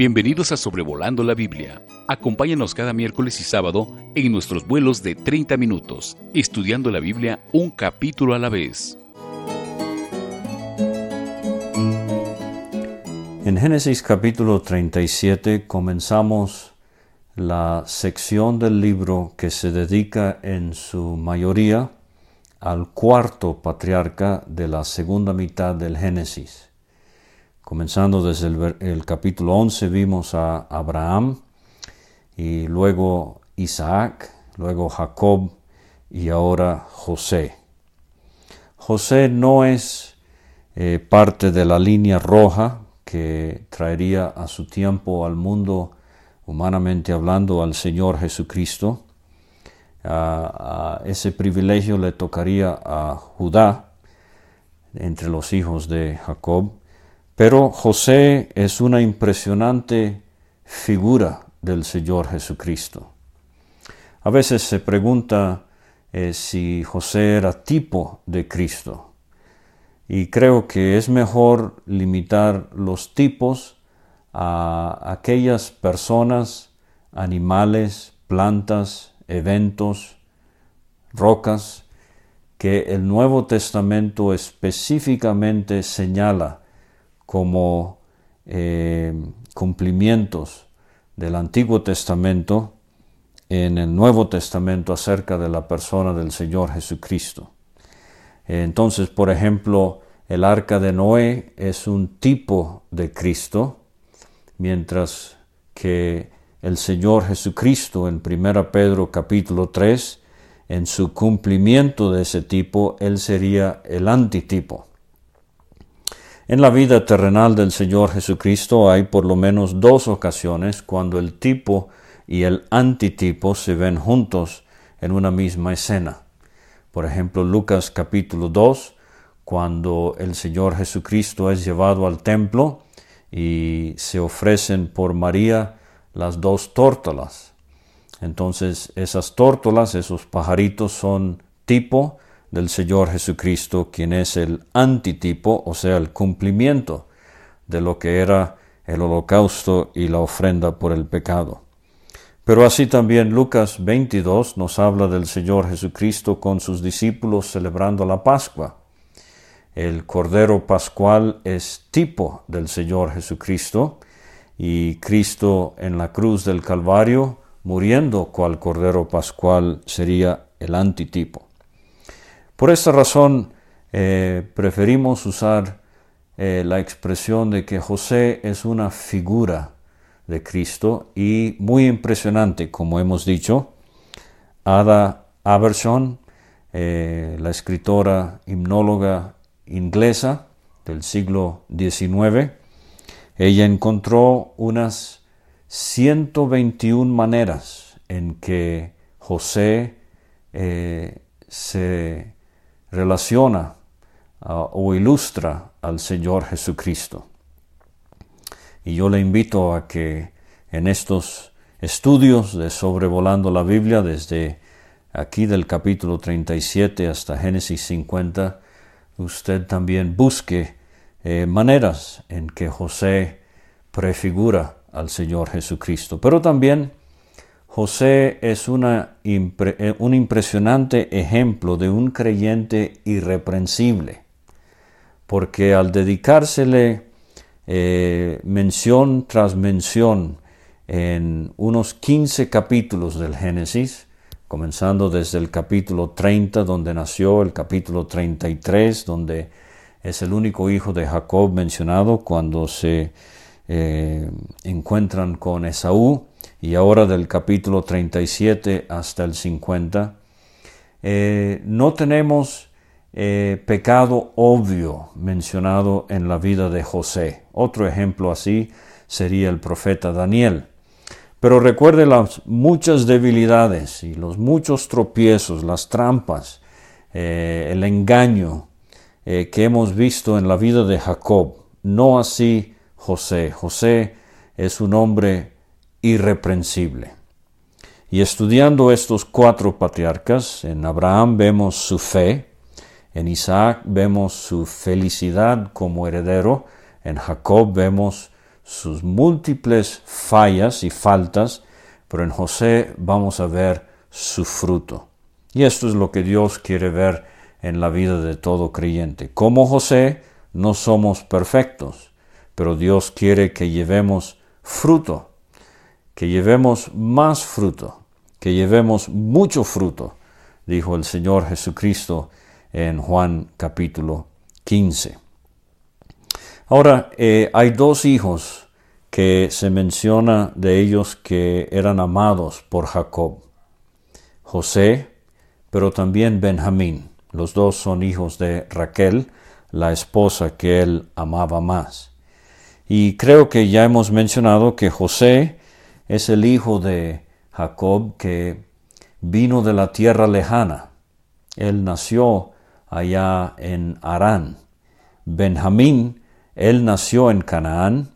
Bienvenidos a Sobrevolando la Biblia. Acompáñanos cada miércoles y sábado en nuestros vuelos de 30 minutos, estudiando la Biblia un capítulo a la vez. En Génesis capítulo 37 comenzamos la sección del libro que se dedica en su mayoría al cuarto patriarca de la segunda mitad del Génesis. Comenzando desde el, capítulo 11 vimos a Abraham y luego Isaac, luego Jacob y ahora José. José no es eh, parte de la línea roja que traería a su tiempo al mundo, humanamente hablando, al Señor Jesucristo. ese privilegio le tocaría a Judá, entre los hijos de Jacob. Pero José es una impresionante figura del Señor Jesucristo. A veces se pregunta eh, si José era tipo de Cristo. Y creo que es mejor limitar los tipos a aquellas personas, animales, plantas, eventos, rocas, que el Nuevo Testamento específicamente señala como eh, cumplimientos del Antiguo Testamento en el Nuevo Testamento acerca de la persona del Señor Jesucristo. Entonces, por ejemplo, el arca de Noé es un tipo de Cristo, mientras que el Señor Jesucristo en 1 Pedro capítulo 3, en su cumplimiento de ese tipo, Él sería el antitipo. En la vida terrenal del Señor Jesucristo hay por lo menos dos ocasiones cuando el tipo y el antitipo se ven juntos en una misma escena. Por ejemplo, Lucas capítulo 2, cuando el Señor Jesucristo es llevado al templo y se ofrecen por María las dos tórtolas. Entonces esas tórtolas, esos pajaritos son tipo del Señor Jesucristo, quien es el antitipo, o sea, el cumplimiento de lo que era el holocausto y la ofrenda por el pecado. Pero así también Lucas 22 nos habla del Señor Jesucristo con sus discípulos celebrando la Pascua. El Cordero Pascual es tipo del Señor Jesucristo y Cristo en la cruz del Calvario, muriendo cual Cordero Pascual, sería el antitipo. Por esta razón eh, preferimos usar eh, la expresión de que José es una figura de Cristo y muy impresionante, como hemos dicho. Ada Aberson, eh, la escritora himnóloga inglesa del siglo XIX, ella encontró unas 121 maneras en que José se relaciona ah, o ilustra al Señor Jesucristo. Y yo le invito a que en estos estudios de sobrevolando la Biblia desde aquí del capítulo 37 hasta Génesis 50, usted también busque eh, maneras en que José prefigura al Señor Jesucristo, pero también José es eh, un impresionante ejemplo de un creyente irreprensible, porque al dedicársele eh, mención tras mención en unos 15 capítulos del Génesis, comenzando desde el capítulo 30 donde nació, el capítulo 33 donde es el único hijo de Jacob mencionado cuando se eh, encuentran con Esaú, y ahora del capítulo 37 hasta el 50, eh, no tenemos eh, pecado obvio mencionado en la vida de José. Otro ejemplo así sería el profeta Daniel. Pero recuerde las muchas debilidades y los muchos tropiezos, las trampas, eh, el engaño que hemos visto en la vida de Jacob. No así José. José es un hombre irreprensible. Y estudiando estos cuatro patriarcas, en Abraham vemos su fe, en Isaac vemos su felicidad como heredero, en Jacob vemos sus múltiples fallas y faltas, pero en José vamos a ver su fruto. Y esto es lo que Dios quiere ver en la vida de todo creyente. Como José, no somos perfectos, pero Dios quiere que llevemos fruto, que llevemos más fruto, que llevemos mucho fruto, dijo el Señor Jesucristo en Juan capítulo 15. Ahora, eh, hay dos hijos que se menciona de ellos que eran amados por Jacob. José, pero también Benjamín. Los dos son hijos de Raquel, la esposa que él amaba más. Y creo que ya hemos mencionado que José es el hijo de Jacob que vino de la tierra lejana. Él nació allá en Arán. Benjamín él nació en Canaán,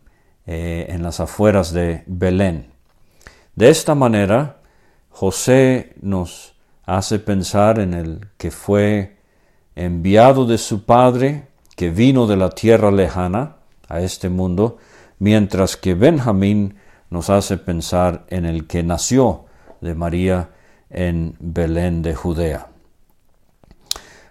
eh, en las afueras de Belén. De esta manera, José nos hace pensar en el que fue enviado de su padre, que vino de la tierra lejana a este mundo, mientras que Benjamín nos hace pensar en el que nació de María en Belén de Judea.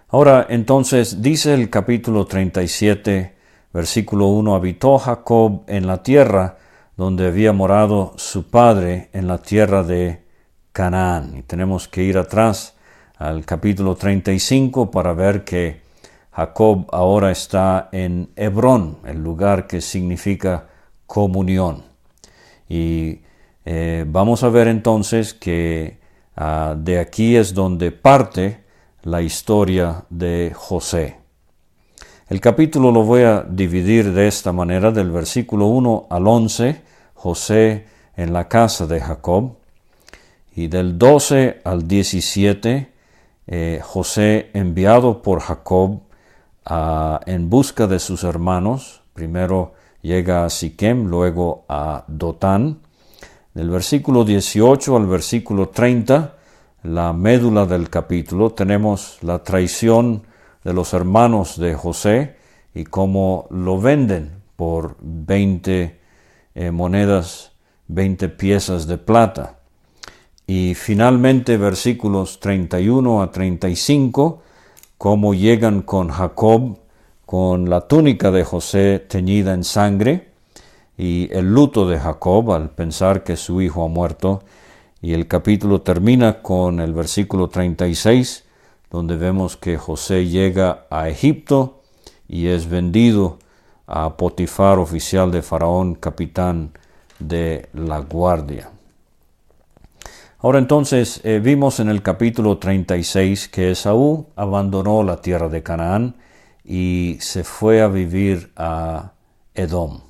Ahora, entonces, dice el capítulo 37 Versículo 1. Habitó Jacob en la tierra donde había morado su padre, en la tierra de Canaán. Y tenemos que ir atrás al capítulo 35 para ver que Jacob ahora está en Hebrón, el lugar que significa comunión. Y eh, vamos a ver entonces que ah, de aquí es donde parte la historia de José. El capítulo lo voy a dividir de esta manera, del versículo 1 al 11, José en la casa de Jacob, y del 12 al 17, eh, José enviado por Jacob en busca de sus hermanos, primero llega a Siquem, luego a Dotán. Del versículo 18 al versículo 30, la médula del capítulo, tenemos la traición de los hermanos de José y cómo lo venden por 20 eh, monedas, 20 piezas de plata. Y finalmente versículos 31 a 35, cómo llegan con Jacob con la túnica de José teñida en sangre y el luto de Jacob al pensar que su hijo ha muerto. Y el capítulo termina con el versículo 36, donde vemos que José llega a Egipto y es vendido a Potifar, oficial de Faraón, capitán de la guardia. Ahora entonces eh, vimos en el capítulo 36 que Esaú abandonó la tierra de Canaán y se fue a vivir a Edom.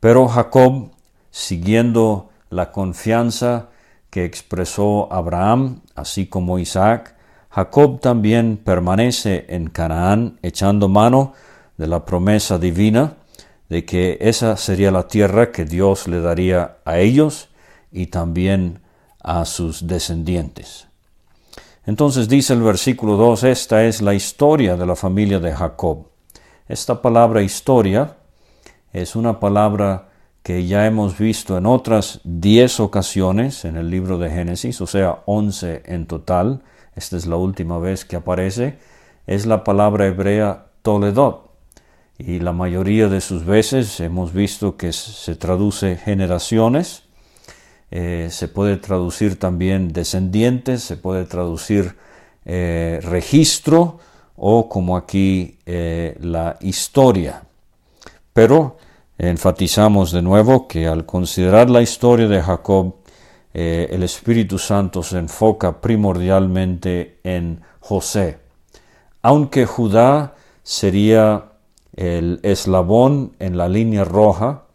Pero Jacob, siguiendo la confianza que expresó Abraham, así como Isaac, Jacob también permanece en Canaán echando mano de la promesa divina de que esa sería la tierra que Dios le daría a ellos y también a sus descendientes. Entonces dice el versículo 2, esta es la historia de la familia de Jacob. Esta palabra historia es una palabra que ya hemos visto en otras diez ocasiones en el libro de Génesis, o sea, once en total, esta es la última vez que aparece, es la palabra hebrea Toledot. Y la mayoría de sus veces hemos visto que se traduce generaciones, eh, se puede traducir también descendientes, se puede traducir eh, registro o como aquí eh, la historia. Pero enfatizamos de nuevo que al considerar la historia de Jacob, el Espíritu Santo se enfoca primordialmente en José. Aunque Judá sería el eslabón en la línea roja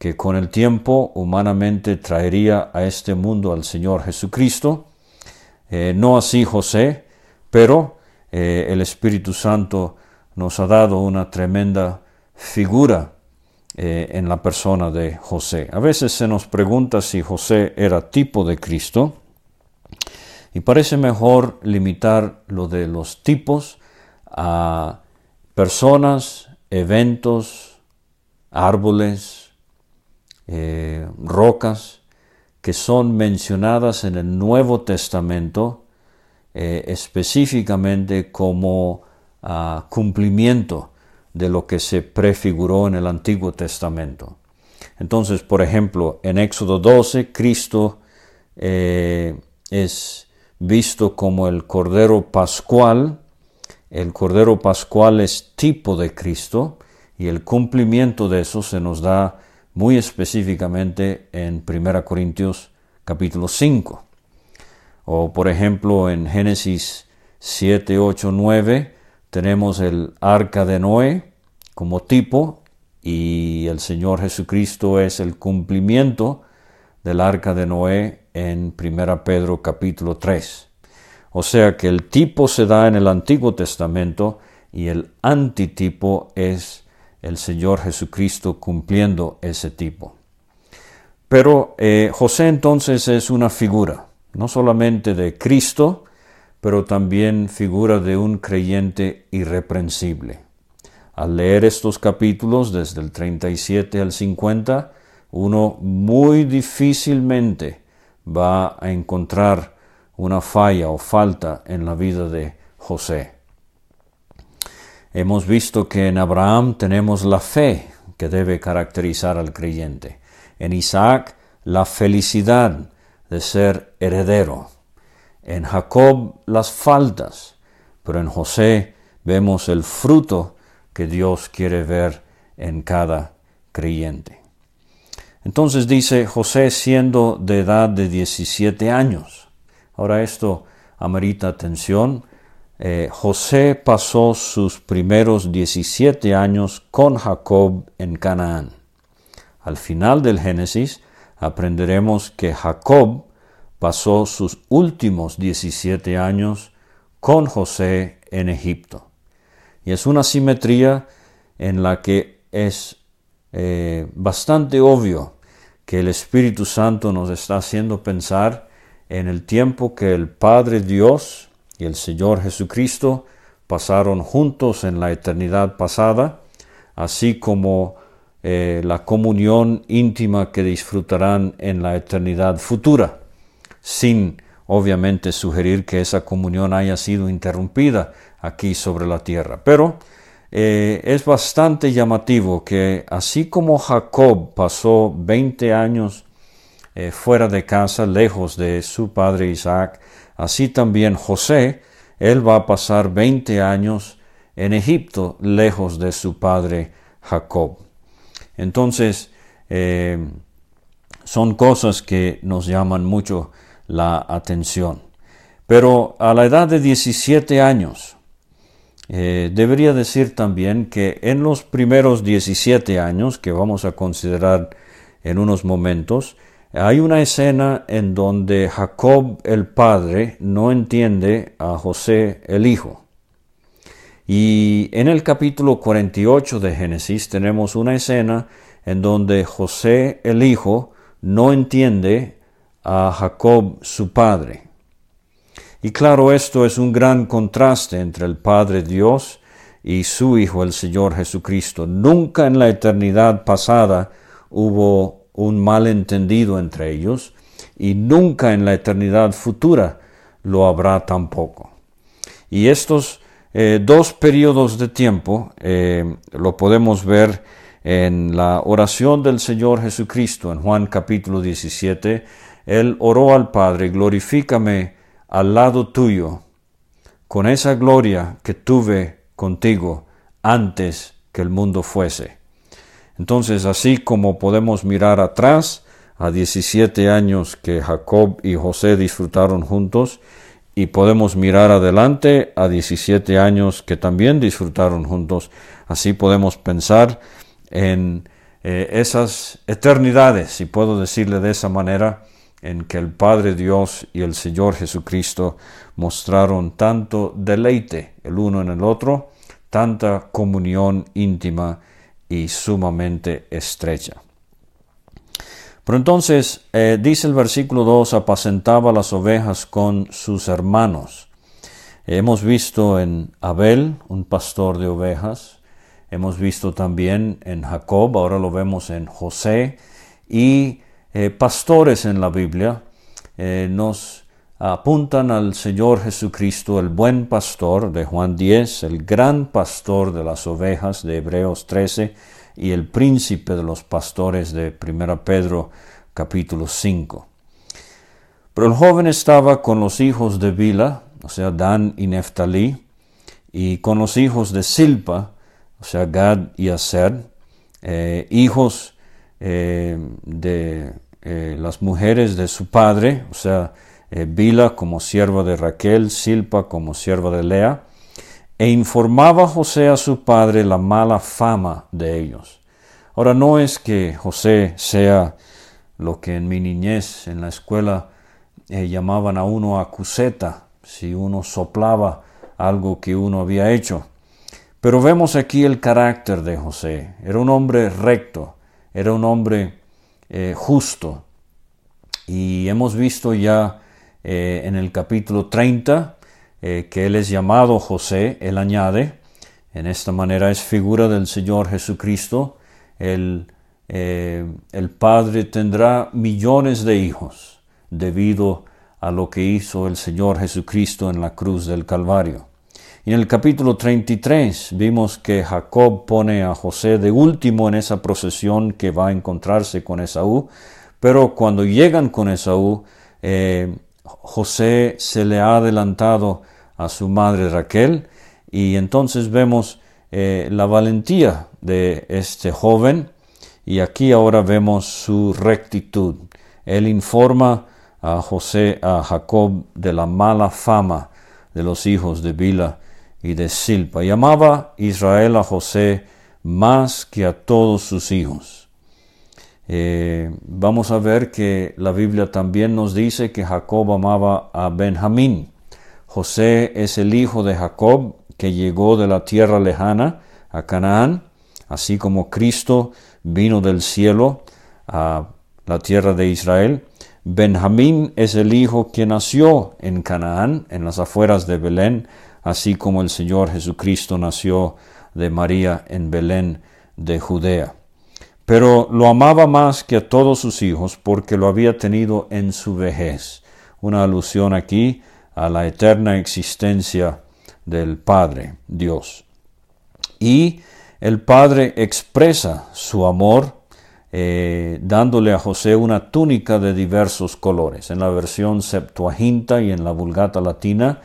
que con el tiempo humanamente traería a este mundo al Señor Jesucristo, eh, no así José, pero eh, el Espíritu Santo nos ha dado una tremenda figura eh, en la persona de José. A veces se nos pregunta si José era tipo de Cristo y parece mejor limitar lo de los tipos a personas, eventos, árboles, eh, rocas que son mencionadas en el Nuevo Testamento eh, específicamente como ah, cumplimiento de lo que se prefiguró en el Antiguo Testamento. Entonces, por ejemplo, en Éxodo 12, Cristo eh, es visto como el Cordero Pascual. El Cordero Pascual es tipo de Cristo y el cumplimiento de eso se nos da muy específicamente en 1 Corintios capítulo 5. O por ejemplo en Génesis 7, 8, 9 tenemos el arca de Noé como tipo y el Señor Jesucristo es el cumplimiento del arca de Noé en 1 Pedro capítulo 3. O sea que el tipo se da en el Antiguo Testamento y el antitipo es el Señor Jesucristo cumpliendo ese tipo. Pero eh, José entonces es una figura, no solamente de Cristo, pero también figura de un creyente irreprensible. Al leer estos capítulos desde el 37 al 50, uno muy difícilmente va a encontrar una falla o falta en la vida de José. Hemos visto que en Abraham tenemos la fe que debe caracterizar al creyente. En Isaac, la felicidad de ser heredero. En Jacob, las faltas. Pero en José vemos el fruto que Dios quiere ver en cada creyente. Entonces dice José siendo de edad de 17 años. Ahora esto amerita atención eh, José pasó sus primeros 17 años con Jacob en Canaán. Al final del Génesis aprenderemos que Jacob pasó sus últimos 17 años con José en Egipto. Y es una simetría en la que es eh, bastante obvio que el Espíritu Santo nos está haciendo pensar en el tiempo que el Padre Dios y el Señor Jesucristo pasaron juntos en la eternidad pasada, así como eh, la comunión íntima que disfrutarán en la eternidad futura, sin obviamente sugerir que esa comunión haya sido interrumpida aquí sobre la tierra. Pero eh, es bastante llamativo que así como Jacob pasó 20 años eh, fuera de casa, lejos de su padre Isaac, Así también José, él va a pasar 20 años en Egipto, lejos de su padre Jacob. Entonces, eh, son cosas que nos llaman mucho la atención. Pero a la edad de 17 años, eh, debería decir también que en los primeros 17 años, que vamos a considerar en unos momentos, hay una escena en donde Jacob el padre no entiende a José el hijo. Y en el capítulo 48 de Génesis tenemos una escena en donde José el hijo no entiende a Jacob su padre. Y claro, esto es un gran contraste entre el Padre Dios y su Hijo el Señor Jesucristo. Nunca en la eternidad pasada hubo un malentendido entre ellos y nunca en la eternidad futura lo habrá tampoco. Y estos eh, dos periodos de tiempo eh, lo podemos ver en la oración del Señor Jesucristo en Juan capítulo 17. Él oró al Padre, glorifícame al lado tuyo, con esa gloria que tuve contigo antes que el mundo fuese. Entonces, así como podemos mirar atrás a 17 años que Jacob y José disfrutaron juntos, y podemos mirar adelante a 17 años que también disfrutaron juntos, así podemos pensar en eh, esas eternidades, si puedo decirle de esa manera, en que el Padre Dios y el Señor Jesucristo mostraron tanto deleite el uno en el otro, tanta comunión íntima y sumamente estrecha. Pero entonces eh, dice el versículo 2, apacentaba las ovejas con sus hermanos. Hemos visto en Abel, un pastor de ovejas, hemos visto también en Jacob, ahora lo vemos en José, y eh, pastores en la Biblia eh, nos apuntan al Señor Jesucristo, el buen pastor de Juan 10, el gran pastor de las ovejas de Hebreos 13 y el príncipe de los pastores de 1 Pedro capítulo 5. Pero el joven estaba con los hijos de Bila, o sea, Dan y Neftalí, y con los hijos de Silpa, o sea, Gad y Aser, eh, hijos eh, de eh, las mujeres de su padre, o sea, Bila como sierva de Raquel, Silpa como sierva de Lea, e informaba José a su padre la mala fama de ellos. Ahora no es que José sea lo que en mi niñez en la escuela llamaban a uno acuseta, si uno soplaba algo que uno había hecho. Pero vemos aquí el carácter de José. Era un hombre recto, era un hombre eh, justo. Y hemos visto ya eh, en el capítulo 30 eh, que él es llamado José, él añade, en esta manera es figura del Señor Jesucristo, el, el Padre tendrá millones de hijos debido a lo que hizo el Señor Jesucristo en la cruz del Calvario. Y en el capítulo 33 vimos que Jacob pone a José de último en esa procesión que va a encontrarse con Esaú, pero cuando llegan con Esaú, eh, José se le ha adelantado a su madre Raquel y entonces vemos eh, la valentía de este joven y aquí ahora vemos su rectitud. Él informa a José, a Jacob de la mala fama de los hijos de Bila y de Silpa. Y amaba Israel a José más que a todos sus hijos. Eh, vamos a ver que la Biblia también nos dice que Jacob amaba a Benjamín. José es el hijo de Jacob que llegó de la tierra lejana a Canaán, así como Cristo vino del cielo a la tierra de Israel. Benjamín es el hijo que nació en Canaán, en las afueras de Belén, así como el Señor Jesucristo nació de María en Belén de Judea. Pero lo amaba más que a todos sus hijos porque lo había tenido en su vejez. Una alusión aquí a la eterna existencia del Padre, Dios. Y el Padre expresa su amor eh, dándole a José una túnica de diversos colores. En la versión Septuaginta y en la Vulgata Latina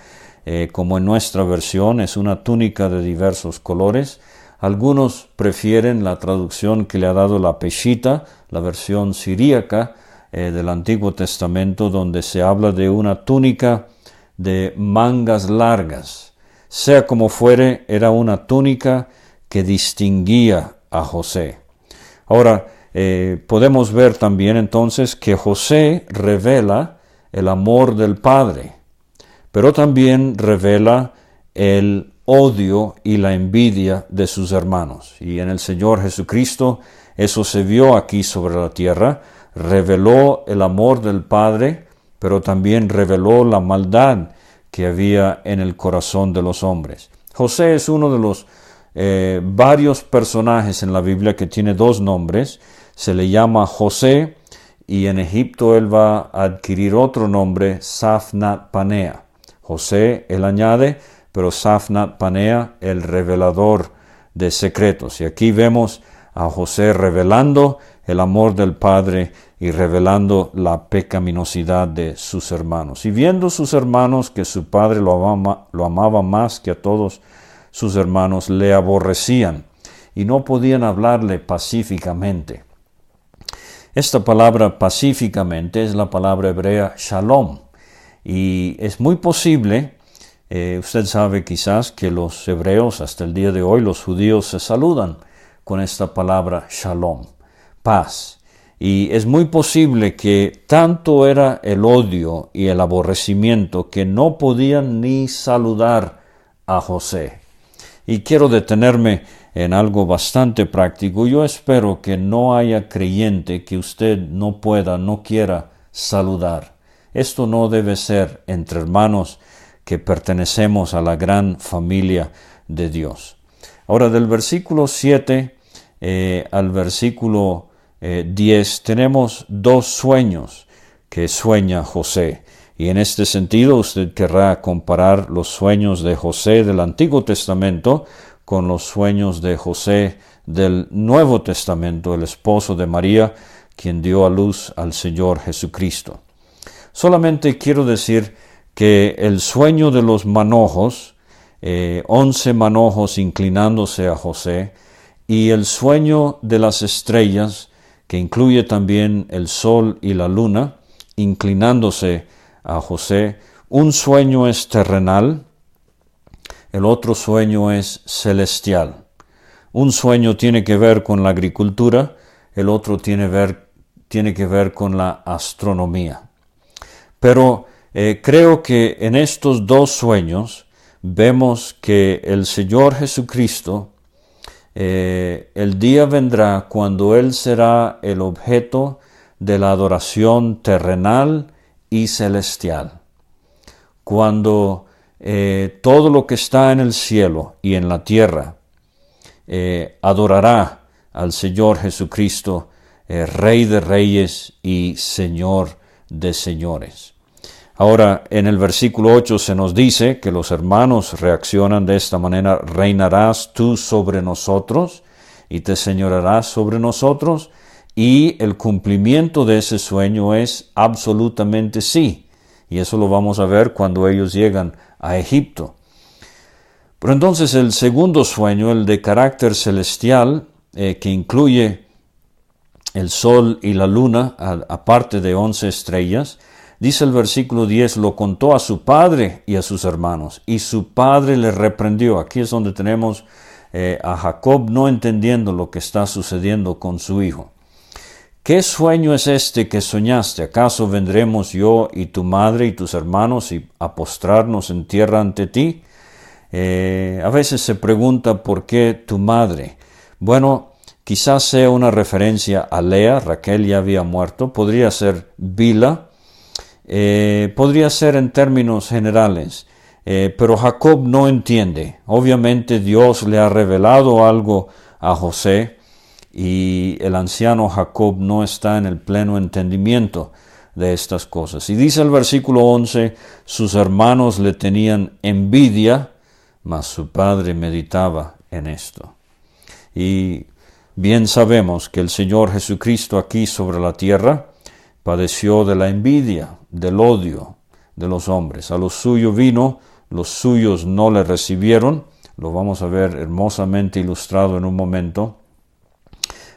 eh, como en nuestra versión, es una túnica de diversos colores. Algunos prefieren la traducción que le ha dado la Peshita, la versión siríaca eh, del Antiguo Testamento, donde se habla de una túnica de mangas largas. Sea como fuere, era una túnica que distinguía a José. Ahora, eh, podemos ver también entonces que José revela el amor del Padre pero también revela el odio y la envidia de sus hermanos. Y en el Señor Jesucristo eso se vio aquí sobre la tierra, reveló el amor del Padre, pero también reveló la maldad que había en el corazón de los hombres. José es uno de los eh, varios personajes en la Biblia que tiene dos nombres. Se le llama José y en Egipto él va a adquirir otro nombre, Safnat Panea. José, él añade, pero Safnat Panea, el revelador de secretos. Y aquí vemos a José revelando el amor del Padre y revelando la pecaminosidad de sus hermanos. Y viendo sus hermanos que su padre lo lo amaba más que a todos sus hermanos, le aborrecían y no podían hablarle pacíficamente. Esta palabra pacíficamente es la palabra hebrea shalom, y es muy posible, eh, usted sabe quizás que los hebreos hasta el día de hoy, los judíos se saludan con esta palabra shalom, paz. Y es muy posible que tanto era el odio y el aborrecimiento que no podían ni saludar a José. Y quiero detenerme en algo bastante práctico. Yo espero que no haya creyente que usted no pueda, no quiera saludar. Esto no debe ser entre hermanos que pertenecemos a la gran familia de Dios. Ahora, del versículo 7 eh, al versículo 10 tenemos dos sueños que sueña José. Y en este sentido usted querrá comparar los sueños de José del Antiguo Testamento con los sueños de José del Nuevo Testamento, el esposo de María, quien dio a luz al Señor Jesucristo. Solamente quiero decir que el sueño de los manojos, eh, once manojos inclinándose a José, y el sueño de las estrellas, que incluye también el sol y la luna, inclinándose a José, un sueño es terrenal, el otro sueño es celestial. Un sueño tiene que ver con la agricultura, el otro tiene, ver, tiene que ver con la astronomía. Pero eh, creo que en estos dos sueños vemos que el Señor Jesucristo, eh, el día vendrá cuando Él será el objeto de la adoración terrenal y celestial. Cuando eh, todo lo que está en el cielo y en la tierra adorará al Señor Jesucristo, Rey de Reyes y Señor de Señores. Ahora, en el versículo 8 se nos dice que los hermanos reaccionan de esta manera, reinarás tú sobre nosotros y te señorarás sobre nosotros, y el cumplimiento de ese sueño es absolutamente sí. Y eso lo vamos a ver cuando ellos llegan a Egipto. Pero entonces el segundo sueño, el de carácter celestial, eh, que incluye el sol y la luna, aparte de once estrellas, dice el versículo 10, lo contó a su padre y a sus hermanos, y su padre le reprendió. Aquí es donde tenemos eh, a Jacob no entendiendo lo que está sucediendo con su hijo. ¿Qué sueño es este que soñaste? ¿Acaso vendremos yo y tu madre y tus hermanos y a postrarnos en tierra ante ti? Eh, a veces se pregunta por qué tu madre. Bueno, quizás sea una referencia a Lea, Raquel ya había muerto, podría ser Bila, eh, podría ser en términos generales, eh, pero Jacob no entiende. Obviamente Dios le ha revelado algo a José, y el anciano Jacob no está en el pleno entendimiento de estas cosas. Y dice el versículo 11, sus hermanos le tenían envidia, mas su padre meditaba en esto. Y bien sabemos que el Señor Jesucristo aquí sobre la tierra padeció de la envidia, del odio de los hombres. A los suyos vino, los suyos no le recibieron, lo vamos a ver hermosamente ilustrado en un momento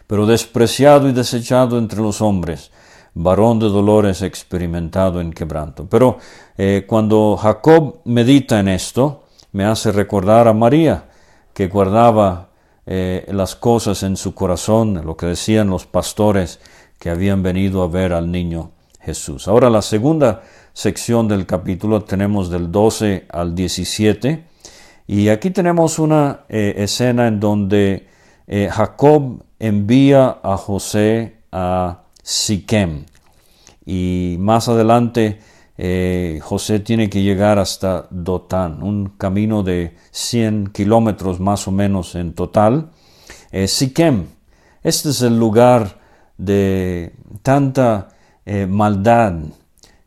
pero despreciado y desechado entre los hombres, varón de dolores experimentado en quebranto. Pero eh, cuando Jacob medita en esto, me hace recordar a María, que guardaba eh, las cosas en su corazón, lo que decían los pastores que habían venido a ver al niño Jesús. Ahora la segunda sección del capítulo tenemos del 12 al 17 y aquí tenemos una eh, escena en donde Jacob envía a José a Siquem. Y más adelante eh, José tiene que llegar hasta Dotán, un camino de 100 kilómetros más o menos en total. Eh, Siquem, este es el lugar de tanta eh, maldad,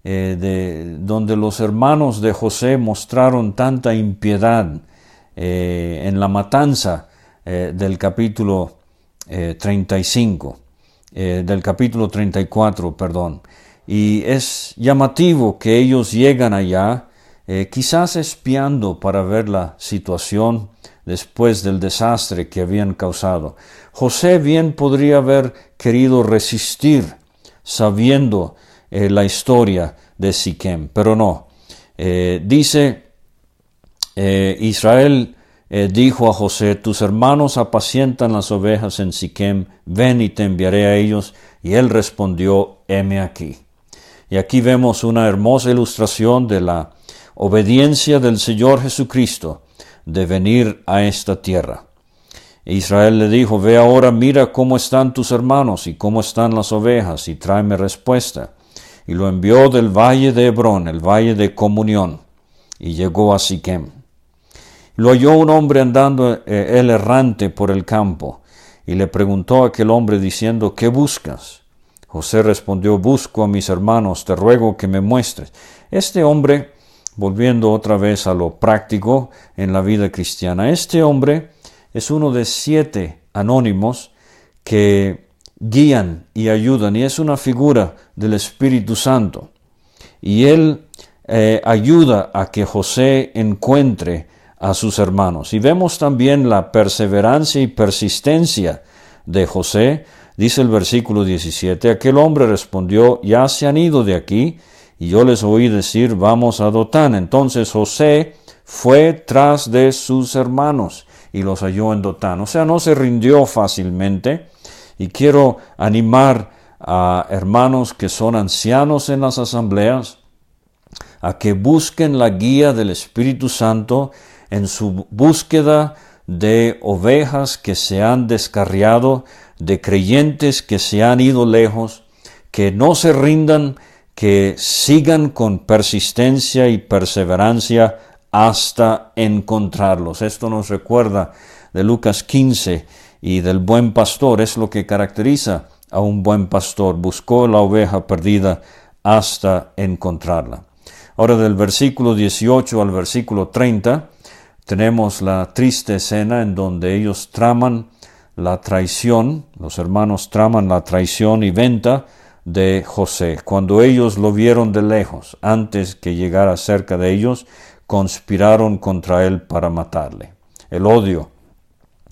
de, donde los hermanos de José mostraron tanta impiedad en la matanza del capítulo 35, eh, eh, del capítulo 34, perdón. Y es llamativo que ellos llegan allá, eh, quizás espiando para ver la situación después del desastre que habían causado. José bien podría haber querido resistir sabiendo la historia de Siquem, pero no. dice Israel eh, dijo a José, tus hermanos apacientan las ovejas en Siquem, ven y te enviaré a ellos. Y él respondió, heme aquí. Y aquí vemos una hermosa ilustración de la obediencia del Señor Jesucristo de venir a esta tierra. Israel le dijo, ve ahora, mira cómo están tus hermanos y cómo están las ovejas, y tráeme respuesta. Y lo envió del valle de Hebrón, el valle de comunión, y llegó a Siquem. Lo oyó un hombre andando, eh, errante, por el campo, y le preguntó a aquel hombre diciendo, ¿qué buscas? José respondió, busco a mis hermanos, te ruego que me muestres. Este hombre, volviendo otra vez a lo práctico en la vida cristiana, este hombre es uno de siete anónimos que guían y ayudan y es una figura del Espíritu Santo. Y él eh, ayuda a que José encuentre a sus hermanos. Y vemos también la perseverancia y persistencia de José. Dice el versículo 17, aquel hombre respondió, ya se han ido de aquí, y yo les oí decir, vamos a Dotán. Entonces José fue tras de sus hermanos y los halló en Dotán. O sea, no se rindió fácilmente. Y quiero animar a hermanos que son ancianos en las asambleas a que busquen la guía del Espíritu Santo en su búsqueda de ovejas que se han descarriado, de creyentes que se han ido lejos, que no se rindan, que sigan con persistencia y perseverancia hasta encontrarlos. Esto nos recuerda de Lucas 15 y del buen pastor, es lo que caracteriza a un buen pastor. Buscó la oveja perdida hasta encontrarla. Ahora del versículo 18 al versículo 30 tenemos la triste escena en donde ellos traman la traición, los hermanos traman la traición y venta de José. Cuando ellos lo vieron de lejos, antes que llegara cerca de ellos, conspiraron contra él para matarle. El odio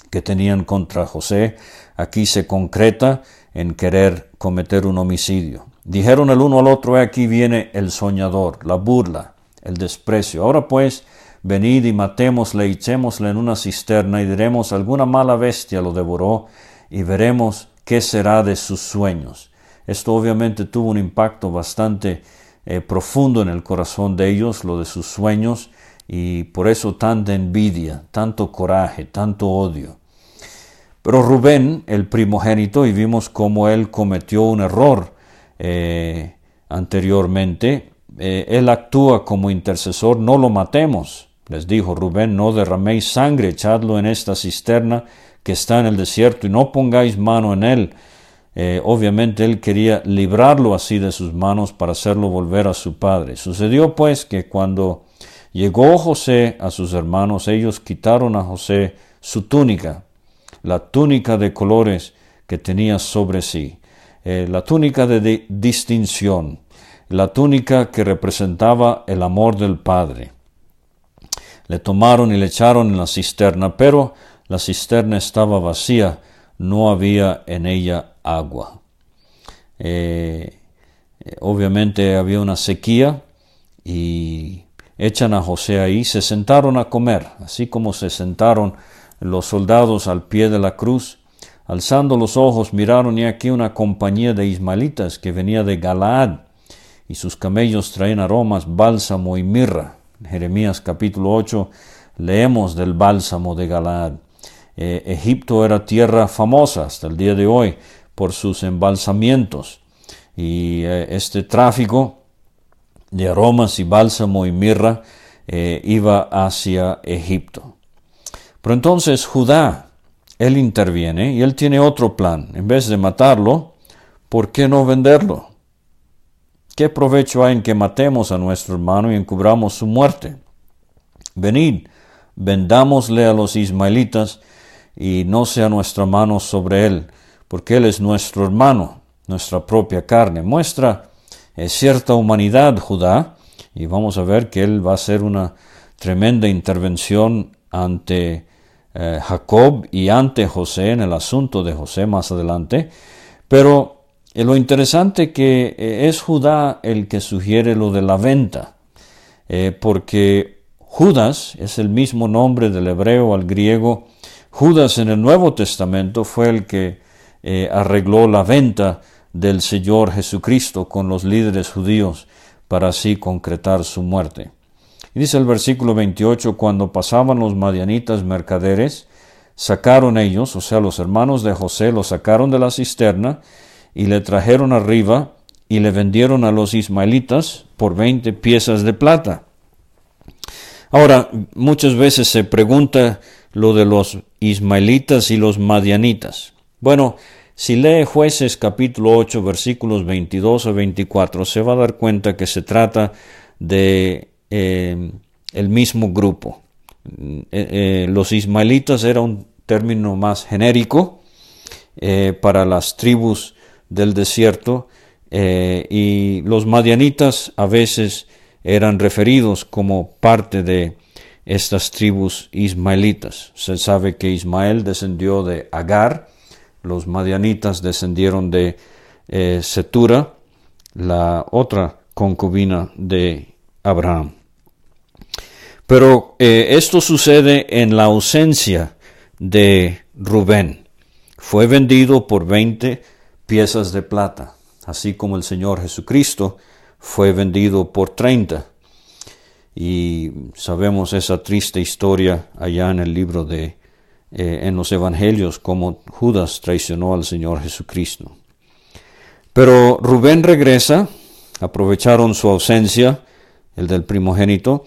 que tenían contra José aquí se concreta en querer cometer un homicidio. Dijeron el uno al otro, aquí viene el soñador, la burla, el desprecio. Ahora pues, venid y matémosle y echémosle en una cisterna y diremos, alguna mala bestia lo devoró y veremos qué será de sus sueños. Esto obviamente tuvo un impacto bastante eh, profundo en el corazón de ellos, lo de sus sueños, y por eso tanta envidia, tanto coraje, tanto odio. Pero Rubén, el primogénito, y vimos cómo él cometió un error eh, anteriormente, eh, él actúa como intercesor, no lo matemos. Les dijo Rubén, no derraméis sangre, echadlo en esta cisterna que está en el desierto y no pongáis mano en él. Eh, obviamente él quería librarlo así de sus manos para hacerlo volver a su padre. Sucedió pues que cuando llegó José a sus hermanos, ellos quitaron a José su túnica, la túnica de colores que tenía sobre sí, eh, la túnica de distinción, la túnica que representaba el amor del Padre. Le tomaron y le echaron en la cisterna, pero la cisterna estaba vacía, no había en ella agua. Eh, obviamente había una sequía y echan a José ahí, se sentaron a comer, así como se sentaron los soldados al pie de la cruz. Alzando los ojos miraron y aquí una compañía de ismaelitas que venía de Galaad, y sus camellos traían aromas, bálsamo y mirra. Jeremías capítulo 8 leemos del bálsamo de Galaad. Eh, Egipto era tierra famosa hasta el día de hoy por sus embalsamientos y eh, este tráfico de aromas y bálsamo y mirra eh, iba hacia Egipto. Pero entonces Judá, él interviene y él tiene otro plan. En vez de matarlo, ¿por qué no venderlo? ¿Qué provecho hay en que matemos a nuestro hermano y encubramos su muerte? Venid, vendámosle a los ismaelitas y no sea nuestra mano sobre él, porque él es nuestro hermano, nuestra propia carne. Muestra eh, cierta humanidad Judá y vamos a ver que él va a hacer una tremenda intervención ante eh, Jacob y ante José en el asunto de José más adelante, pero lo interesante que eh, es Judá el que sugiere lo de la venta, eh, porque Judas es el mismo nombre del hebreo al griego. Judas en el Nuevo Testamento fue el que eh, arregló la venta del Señor Jesucristo con los líderes judíos para así concretar su muerte. Y dice el versículo 28, cuando pasaban los madianitas mercaderes, sacaron ellos, o sea, los hermanos de José, lo sacaron de la cisterna y le trajeron arriba y le vendieron a los ismaelitas por 20 piezas de plata. Ahora, muchas veces se pregunta lo de los ismaelitas y los madianitas. Bueno, si lee jueces capítulo 8 versículos 22 a 24, se va a dar cuenta que se trata de eh, el mismo grupo. Eh, eh, los ismaelitas era un término más genérico para las tribus del desierto y los madianitas a veces eran referidos como parte de estas tribus ismaelitas. Se sabe que Ismael descendió de Agar, los madianitas descendieron de eh, Setura, la otra concubina de Abraham. Pero eh, esto sucede en la ausencia de Rubén. Fue vendido por 20 piezas de plata, así como el Señor Jesucristo fue vendido por 30. Y sabemos esa triste historia allá en el libro de eh, en los evangelios como Judas traicionó al Señor Jesucristo. Pero Rubén regresa, aprovecharon su ausencia, el del primogénito,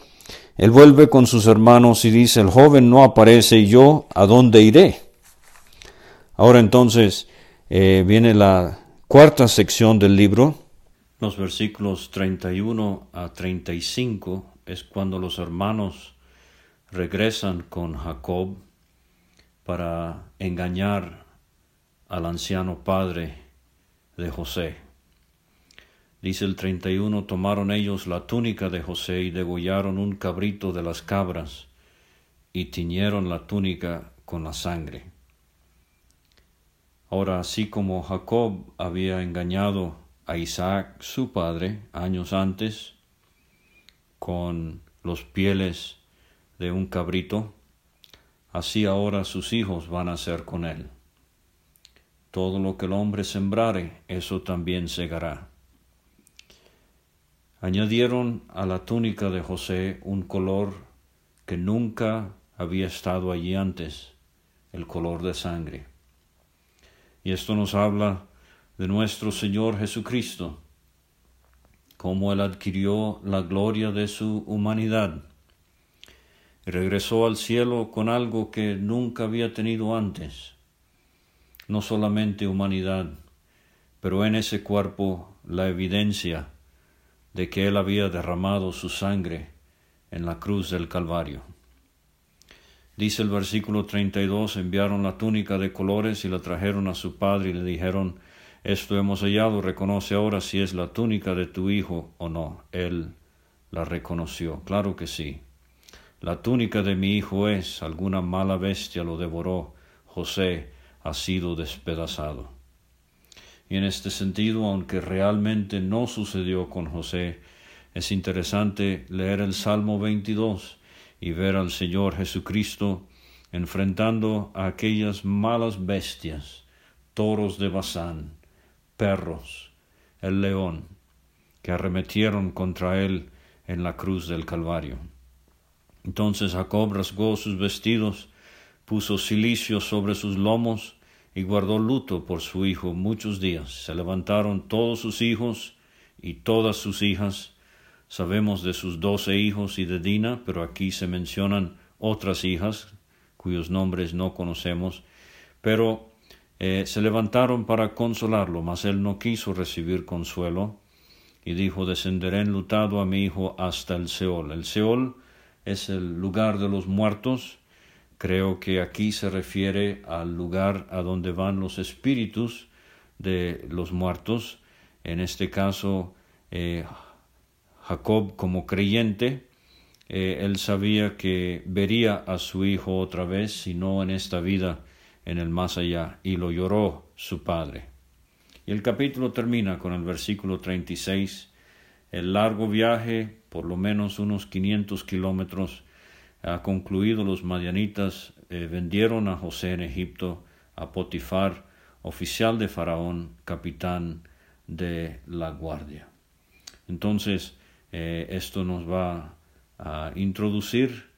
él vuelve con sus hermanos y dice, el joven no aparece y yo, ¿a dónde iré? Ahora entonces eh, viene la cuarta sección del libro. Los versículos 31 a 35 es cuando los hermanos regresan con Jacob para engañar al anciano padre de José. Dice el 31, tomaron ellos la túnica de José y degollaron un cabrito de las cabras y tiñeron la túnica con la sangre. Ahora, así como Jacob había engañado a Isaac, su padre, años antes, con los pieles de un cabrito, así ahora sus hijos van a ser con él. Todo lo que el hombre sembrare, eso también segará. Añadieron a la túnica de José un color que nunca había estado allí antes, el color de sangre. Y esto nos habla de nuestro Señor Jesucristo, cómo Él adquirió la gloria de su humanidad regresó al cielo con algo que nunca había tenido antes, no solamente humanidad, pero en ese cuerpo la evidencia de que Él había derramado su sangre en la cruz del Calvario. Dice el versículo 32, enviaron la túnica de colores y la trajeron a su padre y le dijeron, esto hemos hallado, reconoce ahora si es la túnica de tu hijo o no. Él la reconoció, claro que sí. La túnica de mi hijo es, alguna mala bestia lo devoró, José ha sido despedazado. Y en este sentido, aunque realmente no sucedió con José, es interesante leer el Salmo 22 y ver al Señor Jesucristo enfrentando a aquellas malas bestias, toros de Bazán, perros, el león, que arremetieron contra él en la cruz del Calvario. Entonces Jacob rasgó sus vestidos, puso cilicio sobre sus lomos y guardó luto por su hijo muchos días. Se levantaron todos sus hijos y todas sus hijas. Sabemos de sus doce hijos y de Dina, pero aquí se mencionan otras hijas cuyos nombres no conocemos. Pero eh, se levantaron para consolarlo, mas él no quiso recibir consuelo y dijo, descenderé enlutado a mi hijo hasta el Seol. El Seol es el lugar de los muertos. Creo que aquí se refiere al lugar a donde van los espíritus de los muertos. En este caso, eh, Jacob como creyente, eh, él sabía que vería a su hijo otra vez, si no en esta vida, en el más allá, y lo lloró su padre. Y el capítulo termina con el versículo 36 el largo viaje, por lo menos unos 500 kilómetros, ha concluido. Los madianitas eh, vendieron a José en Egipto, a Potifar, oficial de Faraón, capitán de la guardia. Entonces, eh, esto nos va a introducir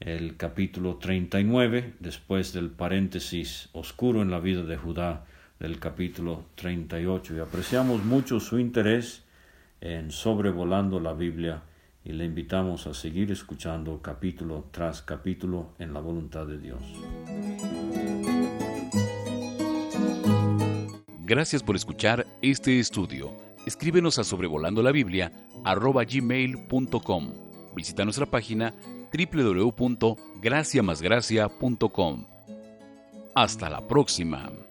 el capítulo 39, después del paréntesis oscuro en la vida de Judá del capítulo 38. Y apreciamos mucho su interés en Sobrevolando la Biblia y le invitamos a seguir escuchando capítulo tras capítulo en la voluntad de Dios. Gracias por escuchar este estudio. Escríbenos a sobrevolando la Biblia gmail.com. Visita nuestra página www.graciamasgracia.com. Hasta la próxima.